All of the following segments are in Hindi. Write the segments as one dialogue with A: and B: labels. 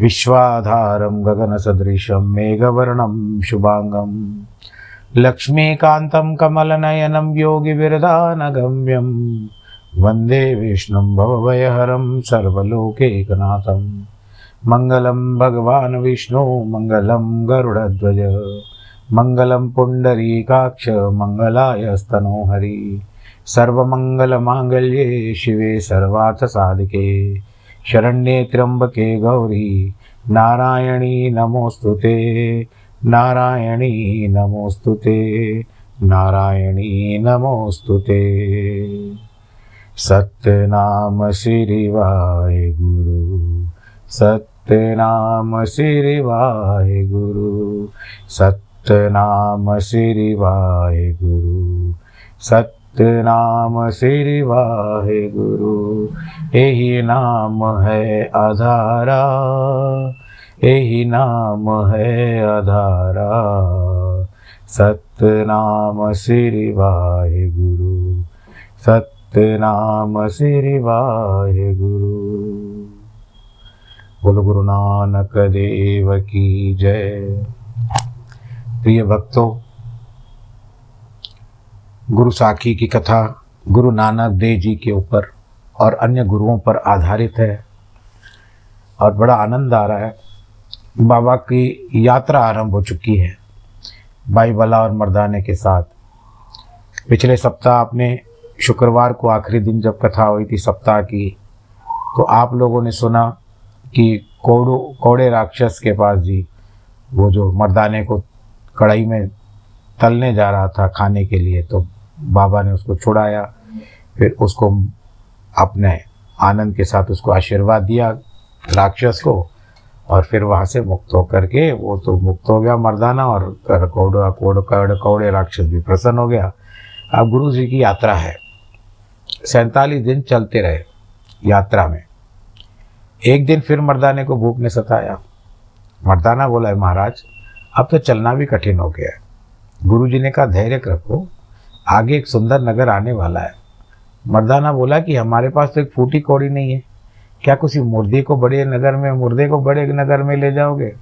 A: विश्वाधारं गगनसदृशं मेघवर्णं शुभाङ्गं। लक्ष्मीकान्तं कमलनयनं योगिविरदानगम्यं। वंदे विष्णुं भवभयहरं सर्वलोकैकनाथं मङ्गलं भगवान् विष्णु, मङ्गलं गरुडध्वज। मङ्गलं पुण्डरीकाक्ष, मङ्गलाय हरि सर्वमङ्गलमाङ्गल्ये शिवे सर्वार्थसाधिके। शरण्ये त्र्यम्बके गौरी। नारायणी नमोऽस्तु ते। नारायणी नमोऽस्तु ते। नारायणी नमोऽस्तु ते। सत्यनाम शिरिवाय गुरु। सत्यनाम शिरिवाय गुरु। सत्यनाम शिरिवाय गुरु। सत्य नाम श्री वाहे गुरु यही नाम है आधारा यही नाम है आधारा सत्य श्री वाहे गुरु सत्य नाम श्री वाहे गुरु बोलो गुरु नानक देव की जय। प्रिय भक्तों गुरु साखी की कथा, गुरु नानक देव जी के ऊपर और अन्य गुरुओं पर आधारित है और बड़ा आनंद आ रहा है। बाबा की यात्रा आरंभ हो चुकी है भाई बला और मर्दाने के साथ। पिछले सप्ताह आपने शुक्रवार को आखिरी दिन जब कथा हुई थी सप्ताह की तो आप लोगों ने सुना कि कोड़ो, कोड़े राक्षस के पास जी, वो जो मर्दाने को कढ़ाई में तलने जा रहा था खाने के लिए तो बाबा ने उसको छुड़ाया, फिर उसको अपने आनंद के साथ उसको आशीर्वाद दिया राक्षस को, और फिर वहाँ से मुक्त होकर के वो तो मुक्त हो गया मर्दाना और कौड़ा, कोड़, कौड़ राक्षस भी प्रसन्न हो गया। अब गुरु जी की यात्रा है। सैंतालीस दिन चलते रहे यात्रा में। एक दिन फिर मर्दाने को भूख ने सताया। मर्दाना बोला है महाराज, अब तो चलना भी कठिन हो गया है। गुरु जी ने कहा, धैर्य रखो आगे एक सुंदर नगर आने वाला है। मर्दाना बोला कि हमारे पास तो एक फूटी कौड़ी नहीं है। क्या किसी मुर्दे को बड़े नगर में, मुर्दे को बड़े नगर में ले जाओगे?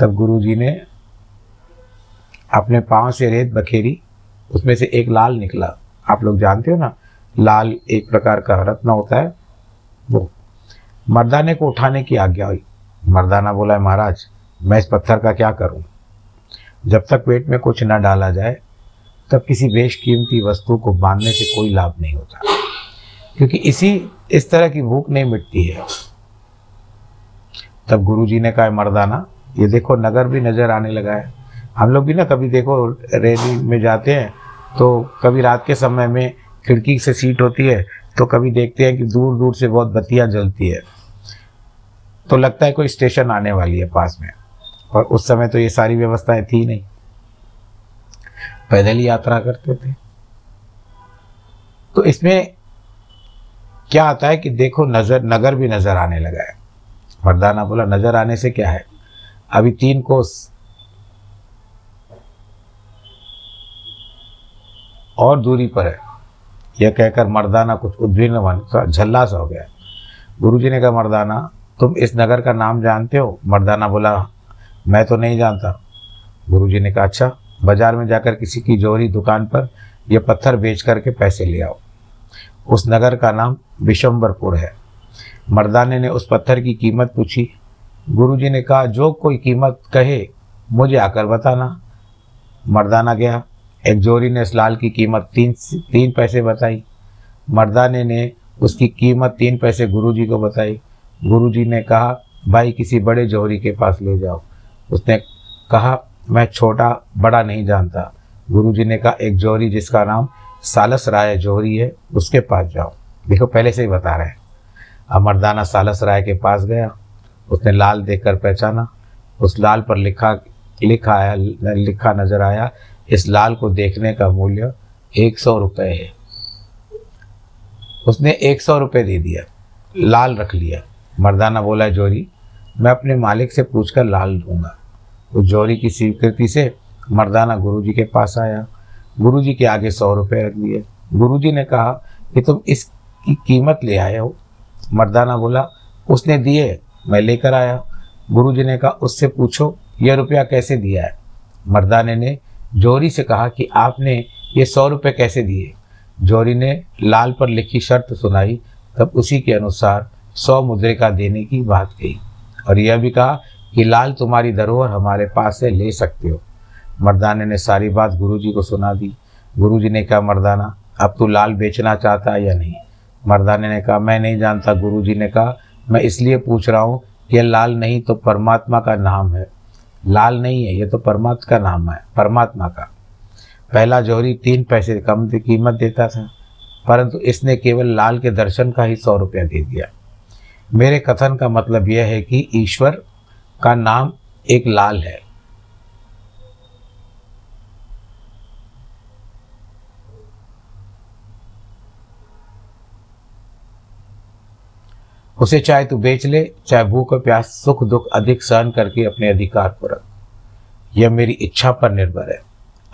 A: तब गुरु जी ने अपने पाँव से रेत बखेरी, उसमें से एक लाल निकला। आप लोग जानते हो ना, लाल एक प्रकार का रत्न होता है। वो मर्दाने को उठाने की आज्ञा हुई। मर्दाना बोला, महाराज, मैं इस पत्थर का क्या करूँ? जब तक पेट में कुछ न डाला जाए तब किसी बेशकीमती वस्तु को बांधने से कोई लाभ नहीं होता। क्योंकि इसी, इस तरह की भूख नहीं मिटती है। तब गुरु जी ने कहा मर्दाना, ये देखो, नगर भी नज़र आने लगा है। हम लोग भी ना कभी देखो, रैली में जाते हैं तो कभी रात के समय में खिड़की से सीट होती है तो कभी देखते हैं कि दूर दूर से बहुत बत्तियाँ जलती है। तो लगता है कोई स्टेशन आने वाली है पास में। और उस समय तो ये सारी व्यवस्थाएँ थी नहीं। पैदल यात्रा करते थे। तो इसमें क्या आता है कि देखो नज़र, नगर भी नज़र आने लगा है। मर्दाना बोला, नज़र आने से क्या है? अभी तीन कोस। और दूरी पर है। यह कहकर मर्दाना कुछ उद्विग्न बन झल्ला सा हो गया। गुरुजी ने कहा, मर्दाना, तुम इस नगर का नाम जानते हो? मर्दाना बोला, मैं तो नहीं जानता। गुरुजी ने कहा अच्छा बाज़ार में जाकर किसी की जोहरी दुकान पर यह पत्थर बेच करके पैसे ले आओ। उस नगर का नाम विशंबरपुर है। मर्दाने ने उस पत्थर की कीमत पूछी। गुरुजी ने कहा, जो कोई कीमत कहे, मुझे आकर बताना। मर्दाना गया। एक जोरी ने इस लाल की कीमत तीन तीन पैसे बताई। मर्दाने ने उसकी कीमत तीन पैसे गुरुजी को बताई। गुरुजी ने कहा, भाई, किसी बड़े जोहरी के पास ले जाओ। उसने कहा मैं छोटा, बड़ा नहीं जानता। गुरु जी ने कहा, एक जोहरी जिसका नाम सालस राय जोहरी है, उसके पास जाओ। देखो, पहले से ही बता रहे हैं। अब मर्दाना सालस राय के पास गया, उसने लाल देखकर पहचाना। उस लाल पर लिखा लिखा आया लिखा नज़र आया, इस लाल को देखने का मूल्य एक सौ रुपये है। उसने एक सौ रुपये दे दिया, लाल रख लिया। मर्दाना बोला जोरी मैं अपने मालिक से पूछकर लाल दूँगा। उस जोरी की स्वीकृति से मर्दाना गुरुजी के पास आया। गुरुजी के आगे सौ रुपये रख दिए। गुरुजी ने कहा कि तुम इसकी कीमत ले आए हो। मर्दाना बोला, उसने दिए, मैं लेकर आया। गुरुजी ने कहा, उससे पूछो, यह रुपया कैसे दिया है? मर्दाने ने जोरी से कहा कि आपने ये सौ रुपये कैसे दिए? जोरी ने लाल पर लिखी शर्त सुनाई। तब उसी के अनुसार सौ मुद्रे का देने की बात कही। और यह भी कहा कि लाल तुम्हारी धरोहर हमारे पास से ले सकते हो। मर्दाने ने सारी बात गुरुजी को सुना दी। गुरुजी ने कहा, मर्दाना, अब तू लाल बेचना चाहता है या नहीं? मर्दाने ने कहा, मैं नहीं जानता। गुरुजी ने कहा, मैं इसलिए पूछ रहा हूँ कि यह लाल नहीं तो परमात्मा का नाम है। लाल नहीं है, ये तो परमात्मा का नाम है, परमात्मा का। पहला जौहरी तीन पैसे कम कीमत देता था, परंतु इसने केवल लाल के दर्शन का ही सौ रुपया दे दिया। मेरे कथन का मतलब यह है कि ईश्वर का नाम एक लाल है। उसे चाहे तू बेच ले, चाहे भूख और प्यास, सुख दुख अधिक सहन करके अपने अधिकार को रख। यह मेरी इच्छा पर निर्भर है।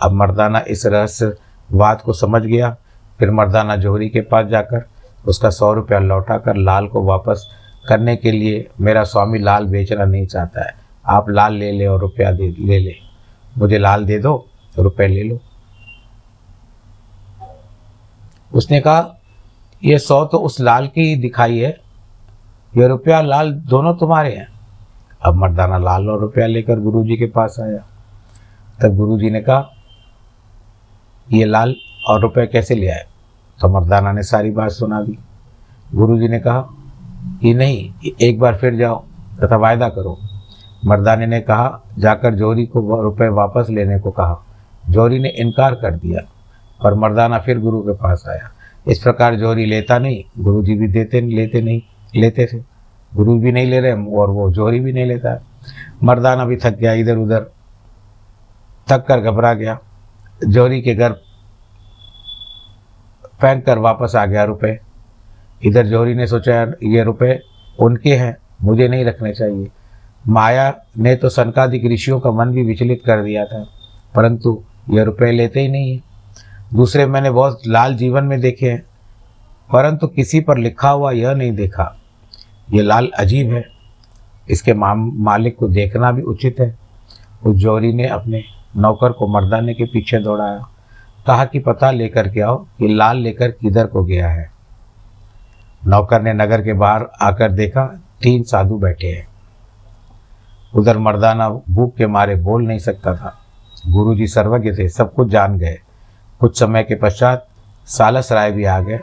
A: अब मर्दाना इस रहस्य बात को समझ गया, फिर मर्दाना जोहरी के पास जाकर उसका सौ रुपया लौटा कर लाल को वापस करने के लिए मेरा स्वामी लाल बेचना नहीं चाहता है। आप लाल ले ले और रुपया दे, ले ले। मुझे लाल दे दो तो रुपये ले लो। उसने कहा यह सौ तो उस लाल की ही दिखाई है। ये रुपया लाल दोनों तुम्हारे हैं। अब मर्दाना लाल और रुपया लेकर गुरुजी के पास आया। तब गुरुजी ने कहा, ये लाल और रुपया कैसे ले आए? तो मर्दाना ने सारी बात सुना दी। गुरुजी ने कहा कि नहीं एक बार फिर जाओ, तथा वायदा करो। मर्दाने ने कहा, जाकर जोरी को रुपए वापस लेने को कहा। जोरी ने इनकार कर दिया और मर्दाना फिर गुरु के पास आया। इस प्रकार जोरी लेता नहीं गुरु जी भी देते नहीं लेते नहीं, लेते थे। गुरु भी नहीं ले रहे, और वो जोरी भी नहीं लेता। मर्दाना भी थक गया इधर उधर थक कर घबरा गया। जोहरी के घर फेंक कर वापस आ गया रुपए। इधर जोहरी ने सोचा ये रुपए उनके हैं, मुझे नहीं रखने चाहिए। माया ने तो सनकादिक ऋषियों का मन भी विचलित कर दिया था, परंतु ये रुपए लेते ही नहीं है। दूसरे, मैंने बहुत लाल जीवन में देखे हैं, परंतु किसी पर लिखा हुआ यह नहीं देखा। ये लाल अजीब है। इसके मालिक को देखना भी उचित है। उस जौहरी ने अपने नौकर को मर्दाने के पीछे दौड़ाया। कहा कि, पता लेकर के आओ कि लाल लेकर किधर को गया है? नौकर ने नगर के बाहर आकर देखा, तीन साधु बैठे हैं। उधर मर्दाना भूख के मारे बोल नहीं सकता था। गुरुजी सर्वज्ञ थे, सब कुछ जान गए। कुछ समय के पश्चात सालस राय भी आ गए।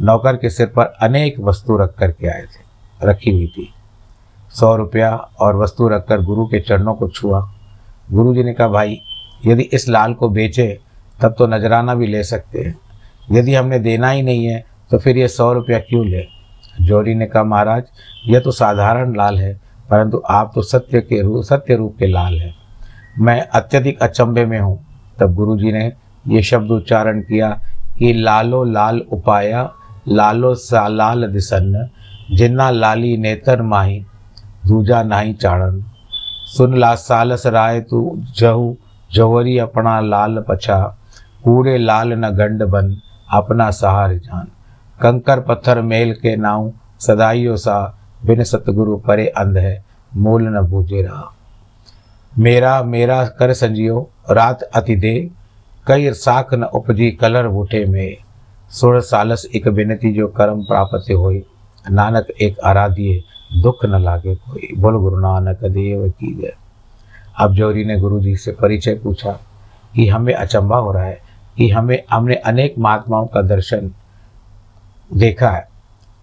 A: नौकर के सिर पर अनेक वस्तु रख करके आए थे, रखी हुई थी। सौ रुपया और वस्तु रखकर गुरु के चरणों को छुआ। गुरु जी ने कहा, भाई, यदि इस लाल को बेचे, तब तो नजराना भी ले सकते हैं। यदि हमने देना ही नहीं है तो फिर ये सौ रुपया क्यों ले? जोरी ने कहा, महाराज, यह तो साधारण लाल है, परंतु आप तो सत्य के रूप सत्य रूप के लाल हैं। मैं अत्यधिक अचंभे में हूँ। तब गुरु जी ने ये शब्द उच्चारण किया कि लालो लाल उपाया, लालो सा लाल दिसन जिन्ना लाली नेतर माही, दूजा नाही चाड़न सुन ला सालस राय तू जहू जवरी अपना लाल पछा, कूड़े लाल न गंड बन, अपना सहार जान। कंकर पत्थर मेल के नाव सदाइयो सा बिन सतगुरु परे अंध है, मूल न बूझे रहा मेरा मेरा कर संजियो, रात अति दे कई साख न उपजी कलर बूटे में। सुर सालस एक बिनती जो कर्म प्राप्त होई, नानक एक आराध्य, दुख न लागे कोई। बोल गुरु नानक देव की जय। अब जोरी ने गुरु जी से परिचय पूछा कि हमें अचंबा हो रहा है कि हमें हमने अनेक महात्माओं का दर्शन देखा है।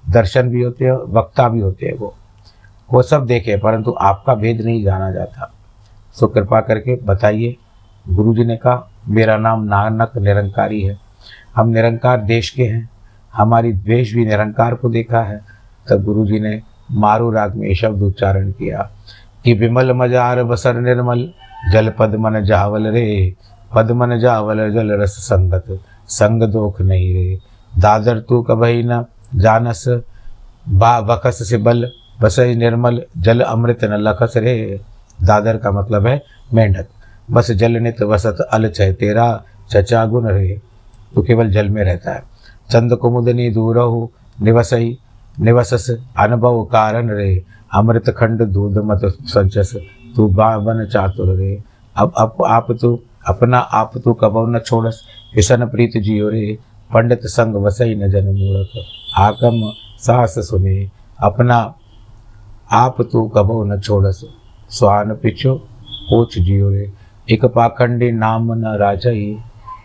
A: दर्शन भी होते हैं, वक्ता भी होते हैं वो। वो सब देखे, परंतु आपका भेद नहीं जाना जाता। सो कृपा करके बताइए। गुरु जी ने कहा, मेरा नाम नानक निरंकारी है। हम निरंकार देश के हैं। हमारी द्वेष भी निरंकार को देखा है। तब गुरु जी ने मारू राग में शब्द उच्चारण किया, कि विमल मजार बसर निर्मल जल पद मन जावल रे। पद मन जावल जल रस संगत, संग दोख नहीं रे। दादर तू कबही न जानस, बा बखस से बल बस निर्मल, जल अमृत न लखस रे। दादर का मतलब है मेंढक। बस जल नित वसत अल छह तेरा, चचा गुण रे। तो केवल जल में रहता है। चंद कुमुदनी दूर निवसई, निवसस अनुभव कारण रे। अमृत खंड दूध मत संचस, तू बावन चातुर रे। अब अब आप तू, अपना आप तू कबो न छोड़स किसन प्रीत जियो रे। पंडित संग वसई न जन मूर्ख। आगम सास सुने, अपना आप तू कबो न छोड़स। स्वान पिछो, पोछ जियो रे। एक पाखंडी नाम न राजई,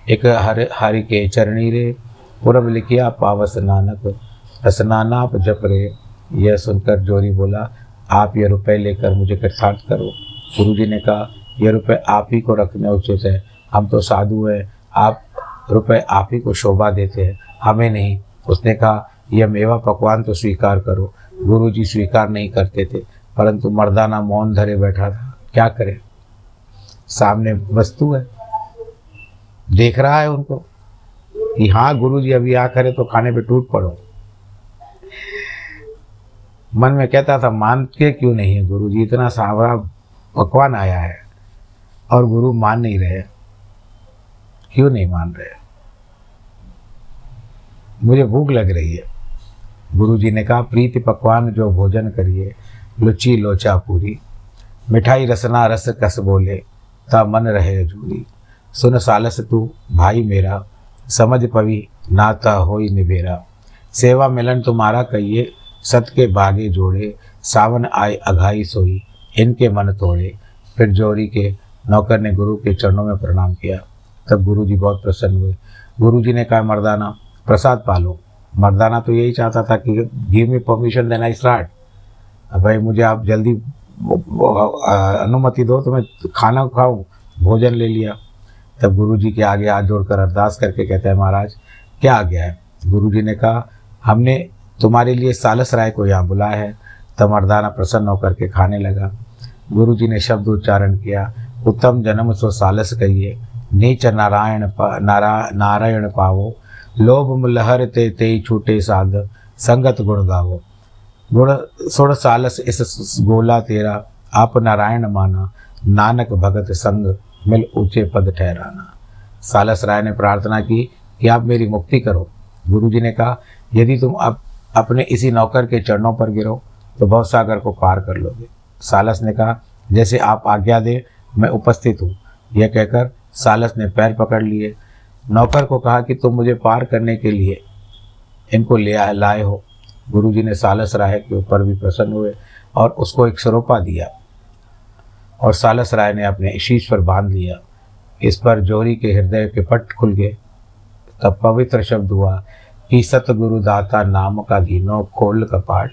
A: एक हर हरि के चरणी रे। पूरब लिखिया पावस नानक रसनानाप जप रे। यह सुनकर जोरी बोला, आप ये रुपए लेकर मुझे कृतार्थ करो। गुरु जी ने कहा यह रुपए आप ही को रखने उचित है। हम तो साधु हैं, आप रुपए आप ही को शोभा देते हैं। हमें नहीं। उसने कहा, यह मेवा पकवान तो स्वीकार करो। गुरु जी स्वीकार नहीं करते थे, परंतु मर्दाना मौन धरे बैठा था। क्या करे? सामने वस्तु है। देख रहा है उनको कि हाँ गुरु जी अभी आ करे तो खाने पे टूट पड़ो। मन में कहता था मान के क्यों नहीं है गुरु जी इतना सावरा पकवान आया है और गुरु मान नहीं रहे क्यों नहीं मान रहे? मुझे भूख लग रही है। गुरु जी ने कहा, प्रीति पकवान जो भोजन करिए, लुची लोचा पूरी, मिठाई रसना रस कस बोले, ता मन रहे अजूरी सुन सालस तू, भाई मेरा, समझ पवी, नाता हो निबेरा। सेवा मिलन तुम्हारा कहिए सत के बागे जोड़े, सावन आए अघाई सोई, इनके मन तोड़े। फिर जोरी के नौकर ने गुरु के चरणों में प्रणाम किया। तब गुरु जी बहुत प्रसन्न हुए। गुरु जी ने कहा, मर्दाना, प्रसाद पालो। मर्दाना तो यही चाहता था कि गिव में परमिशन देना स्टार्ट भाई, मुझे आप जल्दी अनुमति दो तो मैं खाना खाऊं, भोजन ले लिया। तब गुरु जी के आगे हाथ जोड़कर अरदास करके कहते हैं, महाराज, क्या आ गया है? गुरु जी ने कहा, हमने तुम्हारे लिए सालस राय को यहाँ बुलाया है। तब मर्दाना प्रसन्न होकर के खाने लगा। गुरु जी ने शब्द उच्चारण किया, उत्तम जन्म सो सालस कहिए। नीच नारायण नारा, नारायण पावो, लोभ लहर ते ते छूटे साध, संगत गुण गावो। गुण, सुण सालस इस गोला तेरा, आप नारायण माना, नानक भगत संग मिल ऊँचे पद ठहराना। सालस राय ने प्रार्थना की, कि आप मेरी मुक्ति करो। गुरु जी ने कहा, यदि तुम अब अपने इसी नौकर के चरणों पर गिरो तो भव सागर को पार कर लोगे। सालस ने कहा, जैसे आप आज्ञा दे, मैं उपस्थित हूँ। यह कहकर सालस ने पैर पकड़ लिए। नौकर को कहा कि तुम मुझे पार करने के लिए इनको ले आए लाए हो। गुरु जी ने सालस राय के ऊपर भी प्रसन्न हुए और उसको एक सरोपा दिया और सालस राय ने अपने शीश पर बाँध लिया। इस पर जोरी के हृदय के पट खुल गए। तब पवित्र शब्द हुआ कि सतगुरु दाता नाम का दीनो खोल कपाट,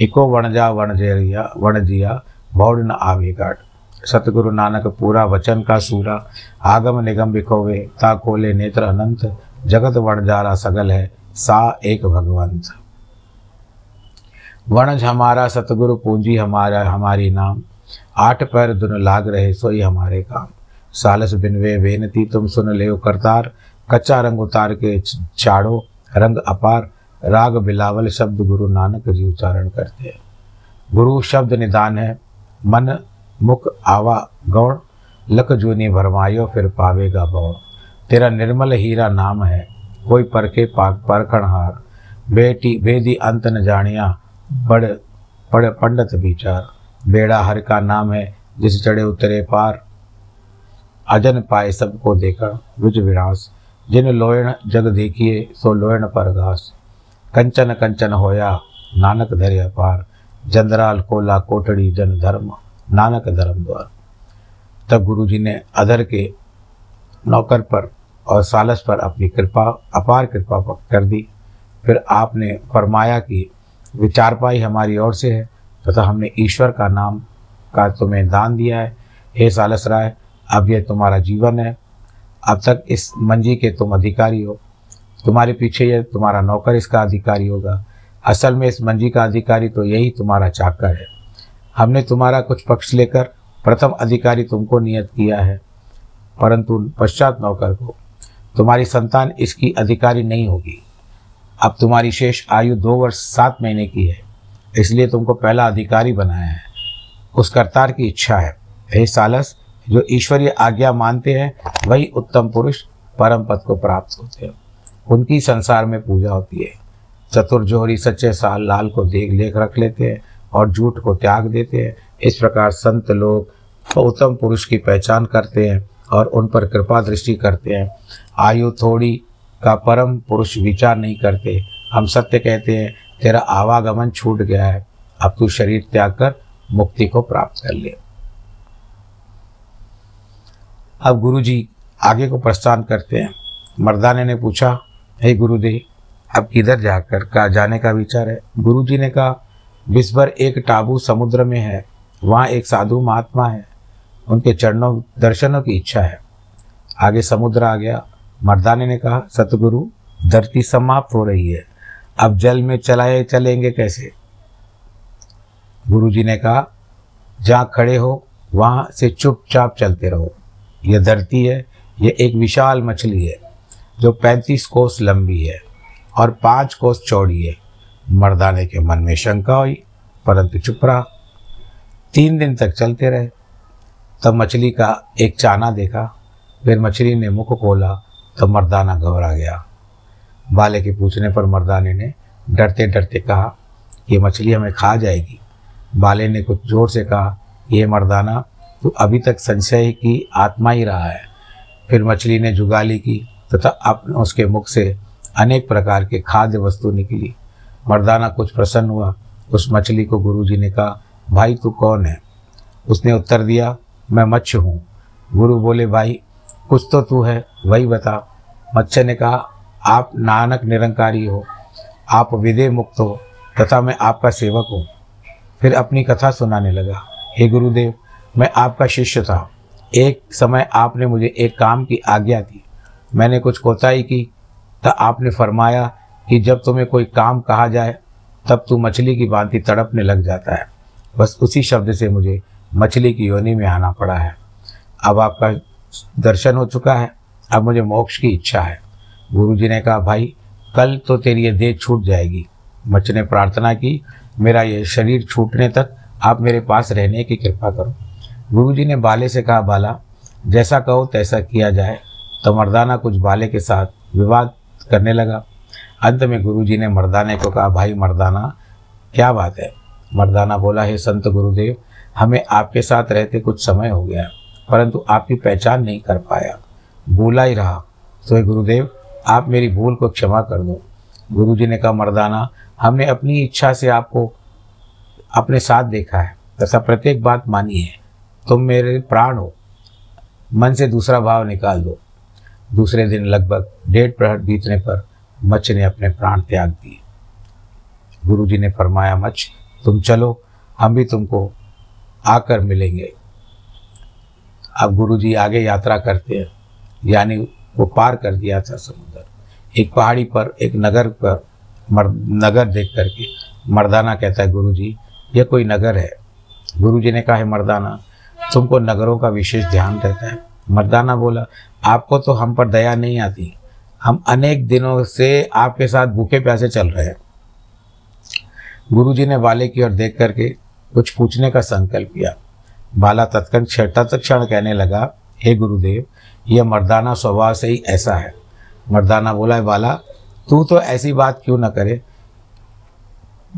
A: इको वणजा वणजेरिया वणजिया भौड़ न आवे गाट। सतगुरु नानक पूरा वचन का सूरा, आगम निगम बिखोवे, ता खोले नेत्र अनंत, जगत वणजारा सगल है, सा एक भगवंत। वणज हमारा, सतगुरु पूंजी हमारा, हमारी नाम। आठ पैर दुन लाग रहे, सोई हमारे काम। सालस बिनवे बेनती तुम सुन ले करतार। कच्चा रंग उतार के चाड़ो रंग अपार। राग बिलावल शब्द गुरु नानक जी उच्चारण करते हैं। गुरु शब्द निदान है, मन मुख आवा गौण, लक जूनी भरमायो फिर पावेगा बौण। तेरा निर्मल हीरा नाम है, कोई परखे पाक परखण हार। बेटी, बेदी अंत न जानिया, बड़ पड़ पंडित विचार। बेड़ा हर का नाम है, जिस चढ़े उतरे पार। अजन पाए सबको देखा विज विनाश। जिन लोयण जग देखिए, सो लोयण पर घास कंचन कंचन होया, नानक धरे पार जंदराल कोला कोटड़ी जन धर्म। नानक धर्म द्वार। तब गुरु जी ने अधर के नौकर पर और सालस पर अपनी कृपा, अपार कृपा कर दी। फिर आपने फरमाया कि विचार पाई हमारी ओर से है, तथा तो हमने ईश्वर का नाम, का तुम्हें दान दिया है। हे सालस राय, अब यह तुम्हारा जीवन है। अब तक इस मंजी के तुम अधिकारी हो। तुम्हारे पीछे यह तुम्हारा नौकर इसका अधिकारी होगा। असल में इस मंजी का अधिकारी तो यही तुम्हारा चाकर है। हमने तुम्हारा कुछ पक्ष लेकर प्रथम अधिकारी तुमको नियत किया है, परंतु पश्चात नौकर को। तुम्हारी संतान इसकी अधिकारी नहीं होगी। अब तुम्हारी शेष आयु दो वर्ष सात महीने की है, इसलिए तुमको पहला अधिकारी बनाया है। उस करतार की इच्छा है। हे सालस, जो ईश्वरीय आज्ञा मानते हैं, वही उत्तम पुरुष परम पद को प्राप्त होते हैं। उनकी संसार में पूजा होती है। चतुर जोहरी सच्चे साल लाल को देख लेख रख लेते हैं। और झूठ को त्याग देते हैं। इस प्रकार संत लोग उत्तम पुरुष की पहचान करते हैं और उन पर कृपा दृष्टि करते हैं। आयु थोड़ी का परम पुरुष विचार नहीं करते। हम सत्य कहते हैं, तेरा आवागमन छूट गया है। अब तू शरीर त्याग कर मुक्ति को प्राप्त कर ले। अब गुरु जी आगे को प्रस्थान करते हैं। मर्दाने ने पूछा, हे गुरुदेव, अब किधर जाकर का जाने का विचार है? गुरु जी ने कहा विश्वर एक टाबू समुद्र में है, वहाँ एक साधु महात्मा है, उनके चरणों, दर्शनों की इच्छा है। आगे समुद्र आ गया। मर्दाने ने कहा, सतगुरु, धरती समाप्त हो रही है, अब जल में चलाए चलेंगे कैसे? गुरु जी ने कहा, जहाँ खड़े हो, वहाँ से चुपचाप चलते रहो। यह धरती है, यह एक विशाल मछली है, जो पैंतीस कोस लंबी है और पाँच कोस चौड़ी है। मर्दाने के मन में शंका हुई, परंतु चुप रहा। तीन दिन तक चलते रहे। तब मछली का एक चाना देखा। फिर मछली ने मुख खोला, तब मर्दाना घबरा गया। बाले के पूछने पर मर्दाने ने डरते डरते कहा, ये मछली हमें खा जाएगी। बाले ने कुछ ज़ोर से कहा, ये मर्दाना, तू अभी तक संशय की आत्मा ही रहा है। फिर मछली ने जुगाली की, तथा तो अपने उसके मुख से अनेक प्रकार के खाद्य वस्तु निकली। मर्दाना कुछ प्रसन्न हुआ। उस मछली को गुरुजी ने कहा, भाई तू कौन है? उसने उत्तर दिया, मैं मच्छ हूँ। गुरु बोले, भाई, कुछ तो तू है, वही बता। मच्छ ने कहा, आप नानक निरंकारी हो, आप विदे मुक्त हो, तथा मैं आपका सेवक हूँ। फिर अपनी कथा सुनाने लगा, हे गुरुदेव, मैं आपका शिष्य था। एक समय आपने मुझे एक काम की आज्ञा दी। मैंने कुछ कोताही की तो आपने फरमाया कि जब तुम्हें कोई काम कहा जाए, तब तू मछली की भांति तड़पने लग जाता है। बस उसी शब्द से मुझे मछली की योनि में आना पड़ा है। अब आपका दर्शन हो चुका है। अब मुझे मोक्ष की इच्छा है। गुरु जी ने कहा, भाई, कल तो तेरी ये देह छूट जाएगी। मच्छ ने प्रार्थना की, मेरा ये शरीर छूटने तक आप मेरे पास रहने की कृपा करो। गुरु जी ने बाले से कहा, बाला, जैसा कहो तैसा किया जाए। तो मर्दाना कुछ बाले के साथ विवाद करने लगा। अंत में गुरुजी ने मर्दाने को कहा, भाई मर्दाना, क्या बात है? मर्दाना बोला, हे संत गुरुदेव, हमें आपके साथ रहते कुछ समय हो गया, परंतु आपकी पहचान नहीं कर पाया। भूला ही रहा। तो गुरुदेव, आप मेरी भूल को क्षमा कर दो। गुरु जी ने कहा, मर्दाना, हमने अपनी इच्छा से आपको अपने साथ देखा है, तथा प्रत्येक बात मानी है। तुम मेरे प्राण हो। मन से दूसरा भाव निकाल दो। दूसरे दिन लगभग डेढ़ प्रहर बीतने पर मच्छ ने अपने प्राण त्याग दिए। गुरु जी ने फरमाया, मच्छ, तुम चलो, हम भी तुमको आकर मिलेंगे। अब गुरु जी आगे यात्रा करते हैं, यानी वो पार कर दिया था समुद्र। एक पहाड़ी पर, एक नगर पर, मर, नगर देख करके, मर्दाना कहता है गुरु जी यह कोई नगर है। गुरु जी ने कहा, है मर्दाना, तुमको नगरों का विशेष ध्यान रहता है। मर्दाना बोला, आपको तो हम पर दया नहीं आती। हम अनेक दिनों से आपके साथ भूखे प्यासे चल रहे हैं। गुरु जी ने बाले की ओर देख करके कुछ पूछने का संकल्प किया। बाला तत्कन तत्क्षण कहने लगा, हे गुरुदेव यह मर्दाना स्वभाव से ही ऐसा है। मर्दाना बोला है बाला, तू तो ऐसी बात क्यों ना करे?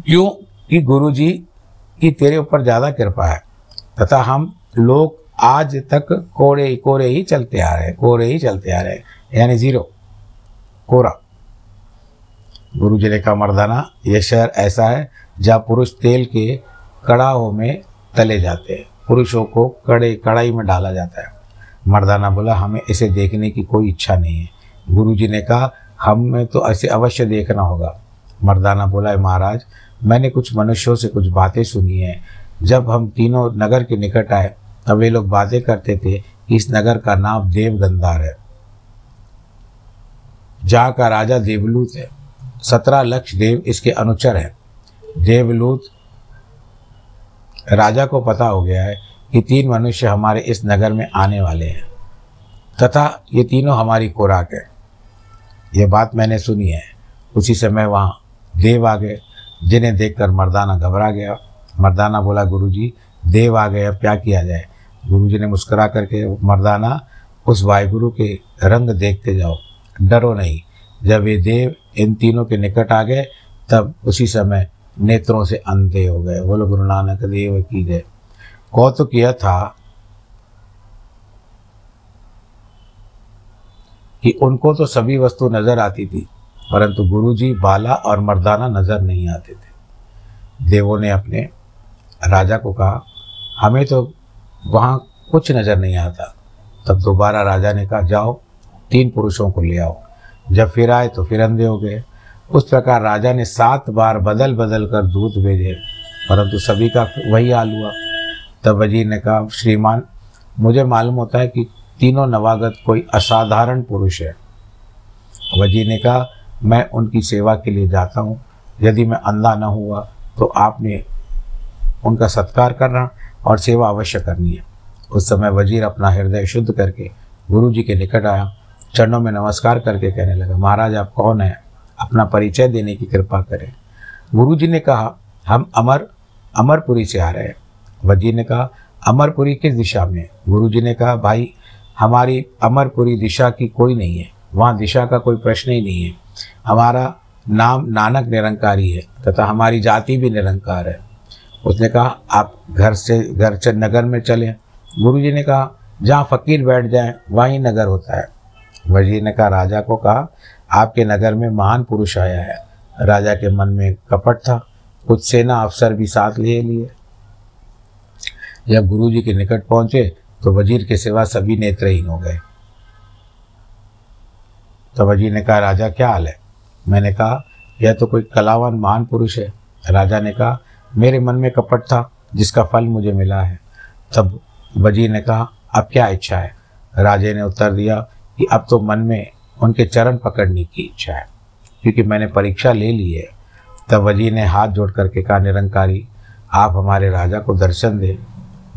A: क्यों कि गुरु जी की तेरे ऊपर ज़्यादा कृपा है? तथा हम लोग आज तक कोरे कोरे ही चलते आ रहे हैं कोरे ही चलते आ रहे हैं। यानी ज़ीरो। कोरा। गुरु जी ने कहा, मर्दाना यह शहर ऐसा है जहाँ पुरुष तेल के कड़ाहों में तले जाते हैं। पुरुषों को कड़े कड़ाई में डाला जाता है। मर्दाना बोला, हमें इसे देखने की कोई इच्छा नहीं है। गुरु जी ने कहा, हमें तो ऐसे अवश्य देखना होगा। मर्दाना बोला है महाराज, मैंने कुछ मनुष्यों से कुछ बातें सुनी हैं। जब हम तीनों नगर के निकट आए, तब वे लोग बातें करते थे कि इस नगर का नाम देवगंधार है। जहाँ का राजा देवलूत है। सत्रह लक्ष देव इसके अनुचर हैं। देवलूत, राजा को पता हो गया है कि तीन मनुष्य हमारे इस नगर में आने वाले हैं। तथा ये तीनों हमारी खुराक है। ये बात मैंने सुनी है। उसी समय वहाँ देव आ गए, जिन्हें देखकर मर्दाना घबरा गया। मर्दाना बोला, गुरुजी, देव आ गए, अब क्या किया जाए? गुरुजी ने मुस्करा करके, मर्दाना, उस वाहिगुरु के रंग देखते जाओ। डरो नहीं। जब ये देव इन तीनों के निकट आ गए, तब उसी समय नेत्रों से अंधे हो गए। बोलो गुरु नानक देव की जय कौतुक यह था कि उनको तो सभी वस्तु नज़र आती थी, परंतु गुरुजी, बाला और मर्दाना नज़र नहीं आते थे। देवों ने अपने राजा को कहा, हमें तो वहाँ कुछ नज़र नहीं आता। तब दोबारा राजा ने कहा, जाओ तीन पुरुषों को ले आओ जब फिर आए तो फिर अंधे हो गए। उस प्रकार राजा ने सात बार बदल बदल कर दूध भेजे, परंतु सभी का वही हाल हुआ। तब वज़ीर ने कहा, श्रीमान, मुझे मालूम होता है कि तीनों नवागत कोई असाधारण पुरुष है। वज़ीर ने कहा, मैं उनकी सेवा के लिए जाता हूँ। यदि मैं अंधा न हुआ तो आपने उनका सत्कार करना और सेवा अवश्य करनी है। उस समय वज़ीर अपना हृदय शुद्ध करके गुरु जी के निकट आया। चरणों में नमस्कार करके कहने लगा, महाराज, आप कौन हैं? अपना परिचय देने की कृपा करें। गुरु जी ने कहा, हम अमर, अमरपुरी से आ रहे हैं। वज़ीर ने कहा, अमरपुरी किस दिशा में? गुरु जी ने कहा, भाई, हमारी अमरपुरी दिशा की कोई नहीं है। वहाँ दिशा का कोई प्रश्न ही नहीं है। हमारा नाम नानक निरंकारी है तथा हमारी जाति भी निरंकार है। उसने कहा, आप घर से घर से नगर में चलें? गुरु जी ने कहा, जहाँ फ़कीर बैठ जाए, वहीं नगर होता है। वज़ीर ने कहा, राजा को कहा, आपके नगर में महान पुरुष आया है। राजा के मन में कपट था, कुछ सेना अफसर भी साथ लिए लिए। जब गुरु जी के निकट पहुँचे तो वज़ीर के सिवा सभी नेत्रहीन हो गए। तो वज़ीर ने कहा, राजा, क्या हाल है? मैंने कहा, यह तो कोई कलावान महान पुरुष है। राजा ने कहा, मेरे मन में कपट था, जिसका फल मुझे मिला है। तब वज़ीर ने कहा, अब क्या इच्छा है? राजे ने उत्तर दिया कि अब तो मन में उनके चरण पकड़ने की इच्छा है। क्योंकि मैंने परीक्षा ले ली है। तब वजी ने हाथ जोड़ करके कहा, निरंकारी, आप हमारे राजा को दर्शन दें।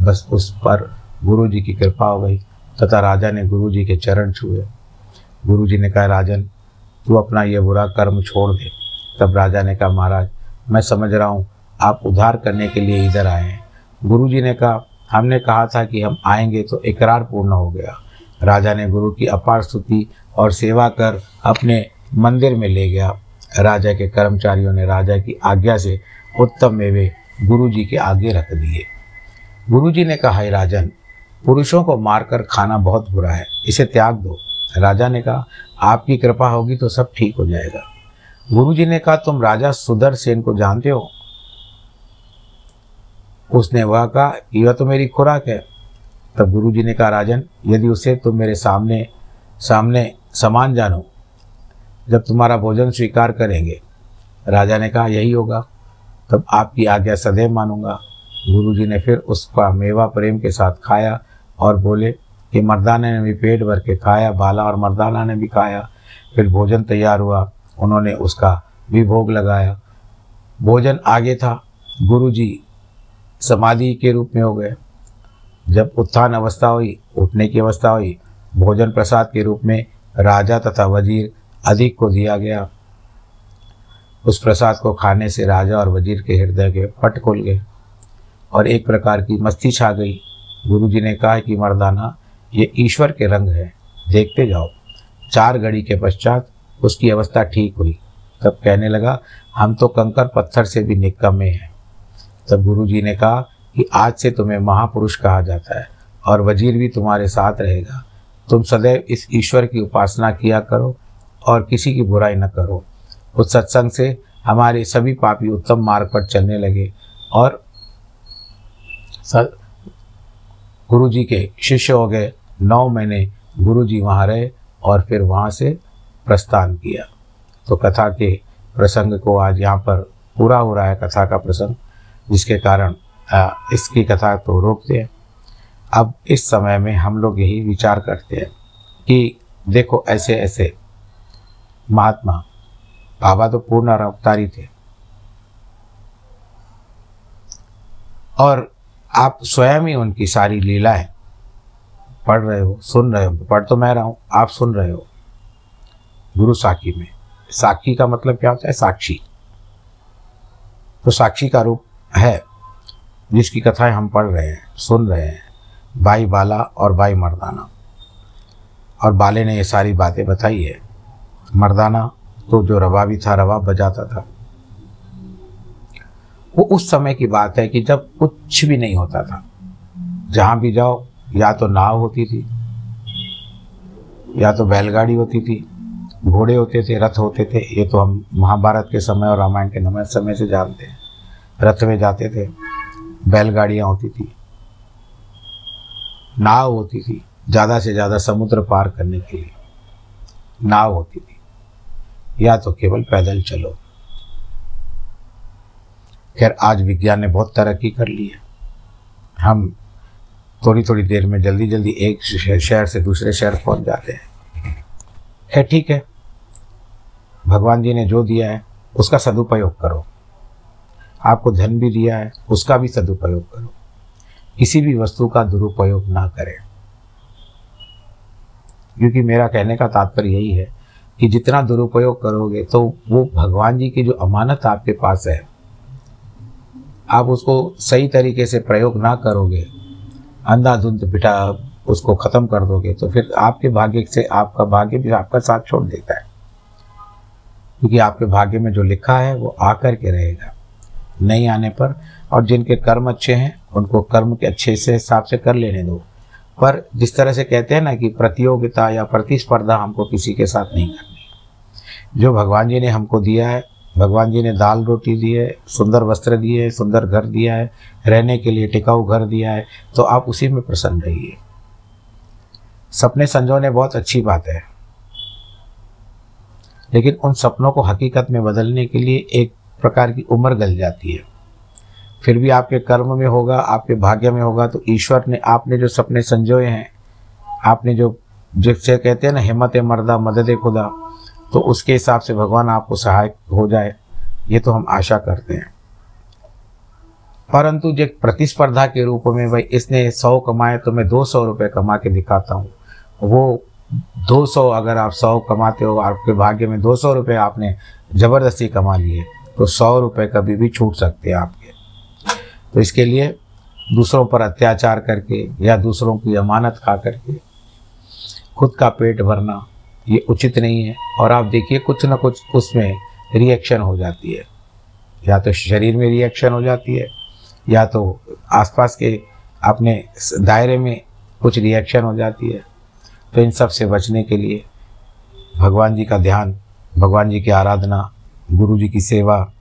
A: बस उस पर गुरु जी की कृपा हो गई। तथा राजा ने गुरु जी के चरण छुए। गुरु जी ने कहा, राजन, तू अपना ये बुरा कर्म छोड़ दे। तब राजा ने कहा, महाराज, मैं समझ रहा हूँ, आप उद्धार करने के लिए इधर आए हैं। गुरु जी ने कहा, हमने कहा था कि हम आएँगे तो इकरार पूर्ण हो गया। राजा ने गुरु की अपार स्तुति और सेवा कर अपने मंदिर में ले गया। राजा के कर्मचारियों ने राजा की आज्ञा से उत्तम मेवे गुरु जी के आगे रख दिए। गुरु जी ने कहा राजन, पुरुषों को मारकर खाना बहुत बुरा है, इसे त्याग दो। राजा ने कहा, आपकी कृपा होगी तो सब ठीक हो जाएगा। गुरु जी ने कहा, तुम राजा सुदर्शन को जानते हो? उसने वह कहा, यह तो मेरी खुराक है। तब गुरु जी ने कहा, राजन, यदि उसे तुम मेरे सामने सामने समान जानो, जब तुम्हारा भोजन स्वीकार करेंगे। राजा ने कहा, यही होगा। तब आपकी आज्ञा सदैव मानूँगा। गुरु जी ने फिर उसका मेवा प्रेम के साथ खाया और बोले कि मर्दाना ने भी पेट भर के खाया, बाला और मर्दाना ने भी खाया। फिर भोजन तैयार हुआ। उन्होंने उसका भी भोग लगाया। भोजन आगे था। गुरु जी समाधि के रूप में हो गए। जब उत्थान अवस्था हुई, उठने की अवस्था हुई, भोजन प्रसाद के रूप में राजा तथा वज़ीर अधिक को दिया गया। उस प्रसाद को खाने से राजा और वज़ीर के हृदय के पट खुल गए और एक प्रकार की मस्ती छा गई। गुरु जी ने कहा कि, मर्दाना, ये ईश्वर के रंग है। देखते जाओ। चार घड़ी के पश्चात उसकी अवस्था ठीक हुई। तब कहने लगा, हम तो कंकर पत्थर से भी निकम्मे हैं। तब गुरु जी ने कहा कि आज से तुम्हें महापुरुष कहा जाता है और वज़ीर भी तुम्हारे साथ रहेगा। तुम सदैव इस ईश्वर की उपासना किया करो और किसी की बुराई न करो। उस सत्संग से हमारे सभी पापी उत्तम मार्ग पर चलने लगे और गुरु जी के शिष्य हो गए। नौ महीने गुरु जी वहाँ रहे और फिर वहाँ से प्रस्थान किया। तो कथा के प्रसंग को आज यहाँ पर पूरा हो रहा है, कथा का प्रसंग, जिसके कारण इसकी कथा तो रोकते हैं। अब इस समय में हम लोग यही विचार करते हैं कि देखो ऐसे ऐसे, महात्मा, बाबा तो पूर्ण अवतारी थे। और आप स्वयं ही उनकी सारी लीलाएँ पढ़ रहे हो, सुन रहे हो, पढ़ तो मैं रहा हूँ, आप सुन रहे हो। गुरु साखी में, साखी का मतलब क्या होता है? साक्षी। तो साक्षी का रूप है जिसकी कथाएँ हम पढ़ रहे हैं, सुन रहे हैं, भाई बाला और भाई मर्दाना। और बाले ने ये सारी बातें बताई है। मर्दाना तो जो रवा भी था, रवा बजाता था। वो उस समय की बात है कि जब कुछ भी नहीं होता था, जहाँ भी जाओ, या तो नाव होती थी, या तो बैलगाड़ी होती थी, घोड़े होते थे, रथ होते थे, ये तो हम महाभारत के समय और रामायण के समय से जानते हैं। रथ में जाते थे बैलगाड़ियाँ होती थी। नाव होती थी, ज़्यादा से ज़्यादा समुद्र पार करने के लिए। नाव होती थी। या तो केवल पैदल चलो। खैर, आज विज्ञान ने बहुत तरक्की कर ली है। हम थोड़ी थोड़ी देर में जल्दी जल्दी एक शहर से दूसरे शहर पहुँच जाते हैं। खैर, ठीक है। भगवान जी ने जो दिया है, उसका सदुपयोग करो। आपको धन भी दिया है, उसका भी सदुपयोग करो। किसी भी वस्तु का दुरुपयोग ना करें। क्योंकि मेरा कहने का तात्पर्य यही है कि जितना दुरुपयोग करोगे तो वो भगवान जी की जो अमानत आपके पास है, आप उसको सही तरीके से प्रयोग ना करोगे, अंधाधुंध बिठा उसको ख़त्म कर दोगे तो फिर आपके भाग्य से आपका भाग्य भी आपका साथ छोड़ देता है। क्योंकि आपके भाग्य में जो लिखा है, वो आकर के रहेगा। नहीं आने पर, और जिनके कर्म अच्छे हैं, उनको कर्म के अच्छे से हिसाब से कर लेने दो। पर जिस तरह से कहते हैं ना कि प्रतियोगिता या प्रतिस्पर्धा हमको किसी के साथ नहीं करनी। जो भगवान जी ने हमको दिया है, भगवान जी ने दाल रोटी दी है, सुंदर वस्त्र दिए है, सुंदर घर दिया है, रहने के लिए टिकाऊ घर दिया है तो आप उसी में प्रसन्न रहिए। सपने संजोने बहुत अच्छी बात है। लेकिन उन सपनों को हकीकत में बदलने के लिए एक प्रकार की उम्र गल जाती है। फिर भी आपके कर्म में होगा, आपके भाग्य में होगा तो ईश्वर ने, आपने जो सपने संजोए हैं, आपने जो जिससे कहते हैं ना, हिम्मत मर्दा, मदद खुदा तो उसके हिसाब से भगवान आपको सहायक हो जाए, ये तो हम आशा करते हैं। परंतु जो प्रतिस्पर्धा के रूप में भाई, इसने सौ कमाए तो मैं दो सौ रुपये कमा के दिखाता हूँ। वो दो सौ अगर आप सौ कमाते हो, आपके भाग्य में दो सौ रुपये आपने ज़बरदस्ती कमा लिए तो सौ रुपये कभी भी छूट सकते हैं आपके। तो इसके लिए दूसरों पर अत्याचार करके या दूसरों की अमानत खा करके खुद का पेट भरना ये उचित नहीं है और आप देखिए कुछ ना कुछ उसमें रिएक्शन हो जाती है। या तो शरीर में रिएक्शन हो जाती है, या तो आसपास के अपने दायरे में कुछ रिएक्शन हो जाती है। तो इन सबसे बचने के लिए भगवान जी का ध्यान, भगवान जी की आराधना गुरु जी की सेवा,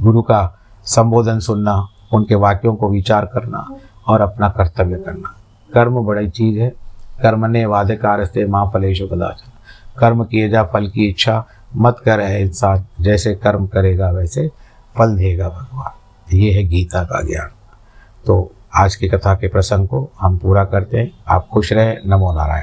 A: गुरु का संबोधन सुनना, उनके वाक्यों को विचार करना और अपना कर्तव्य करना। कर्म बड़ी चीज़ है। कर्म ने वादे कारस्ते माँ फलेशु कर्म किए जा, फल की इच्छा मत कर है इंसान। जैसे कर्म करेगा, वैसे फल देगा भगवान। ये है गीता का ज्ञान। तो आज की कथा के प्रसंग को हम पूरा करते हैं। आप खुश रहें। नमो नारायण।